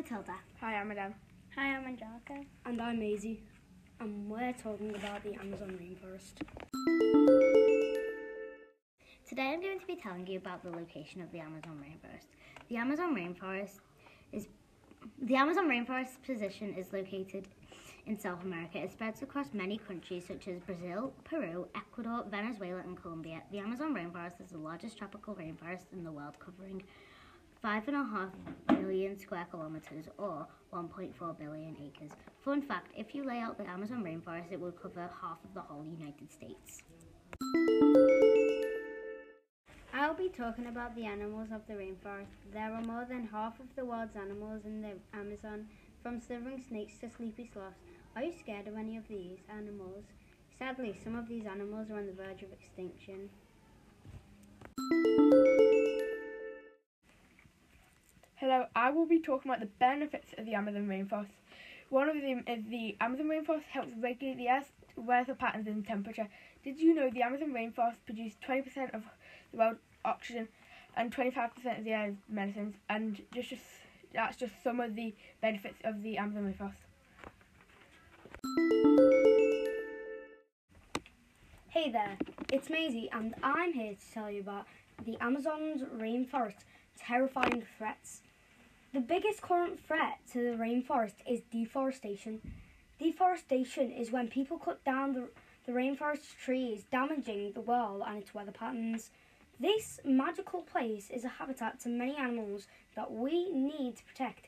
Matilda. Hi, I'm Adam. Hi, I'm Angelica. And I'm Maisie, and we're talking about the Amazon rainforest. Today I'm going to be telling you about the location of the Amazon rainforest. The Amazon rainforest is the Amazon rainforest position is located in South America. It spreads across many countries such as Brazil, Peru, Ecuador, Venezuela, and Colombia. The Amazon rainforest is the largest tropical rainforest in the world, covering five and a half million square kilometers or 1.4 billion acres. Fun fact if you lay out the Amazon rainforest, it would cover half of the whole United States. I'll be talking about the animals of the rainforest. There are more than half of the world's animals in the Amazon, from slithering snakes to sleepy sloths. Are you scared of any of these animals? Sadly, some of these animals are on the verge of extinction. Hello, I will be talking about the benefits of the Amazon rainforest. One of them is the Amazon rainforest helps regulate the Earth's weather patterns and temperature. Did you know the Amazon rainforest produces 20% of the world's oxygen and 25% of the air's medicines? And just, just that's just some of the benefits of the Amazon rainforest. Hey there, it's Maisie, and I'm here to tell you about the Amazon's rainforest terrifying threats. The biggest current threat to the rainforest is deforestation. Deforestation is when people cut down the, the rainforest trees, damaging the world and its weather patterns. This magical place is a habitat to many animals that we need to protect.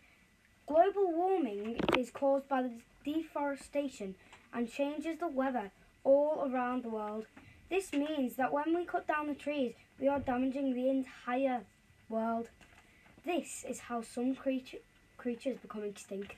Global warming is caused by the deforestation and changes the weather all around the world. This means that when we cut down the trees, we are damaging the entire world. This is how some creature, creatures become extinct.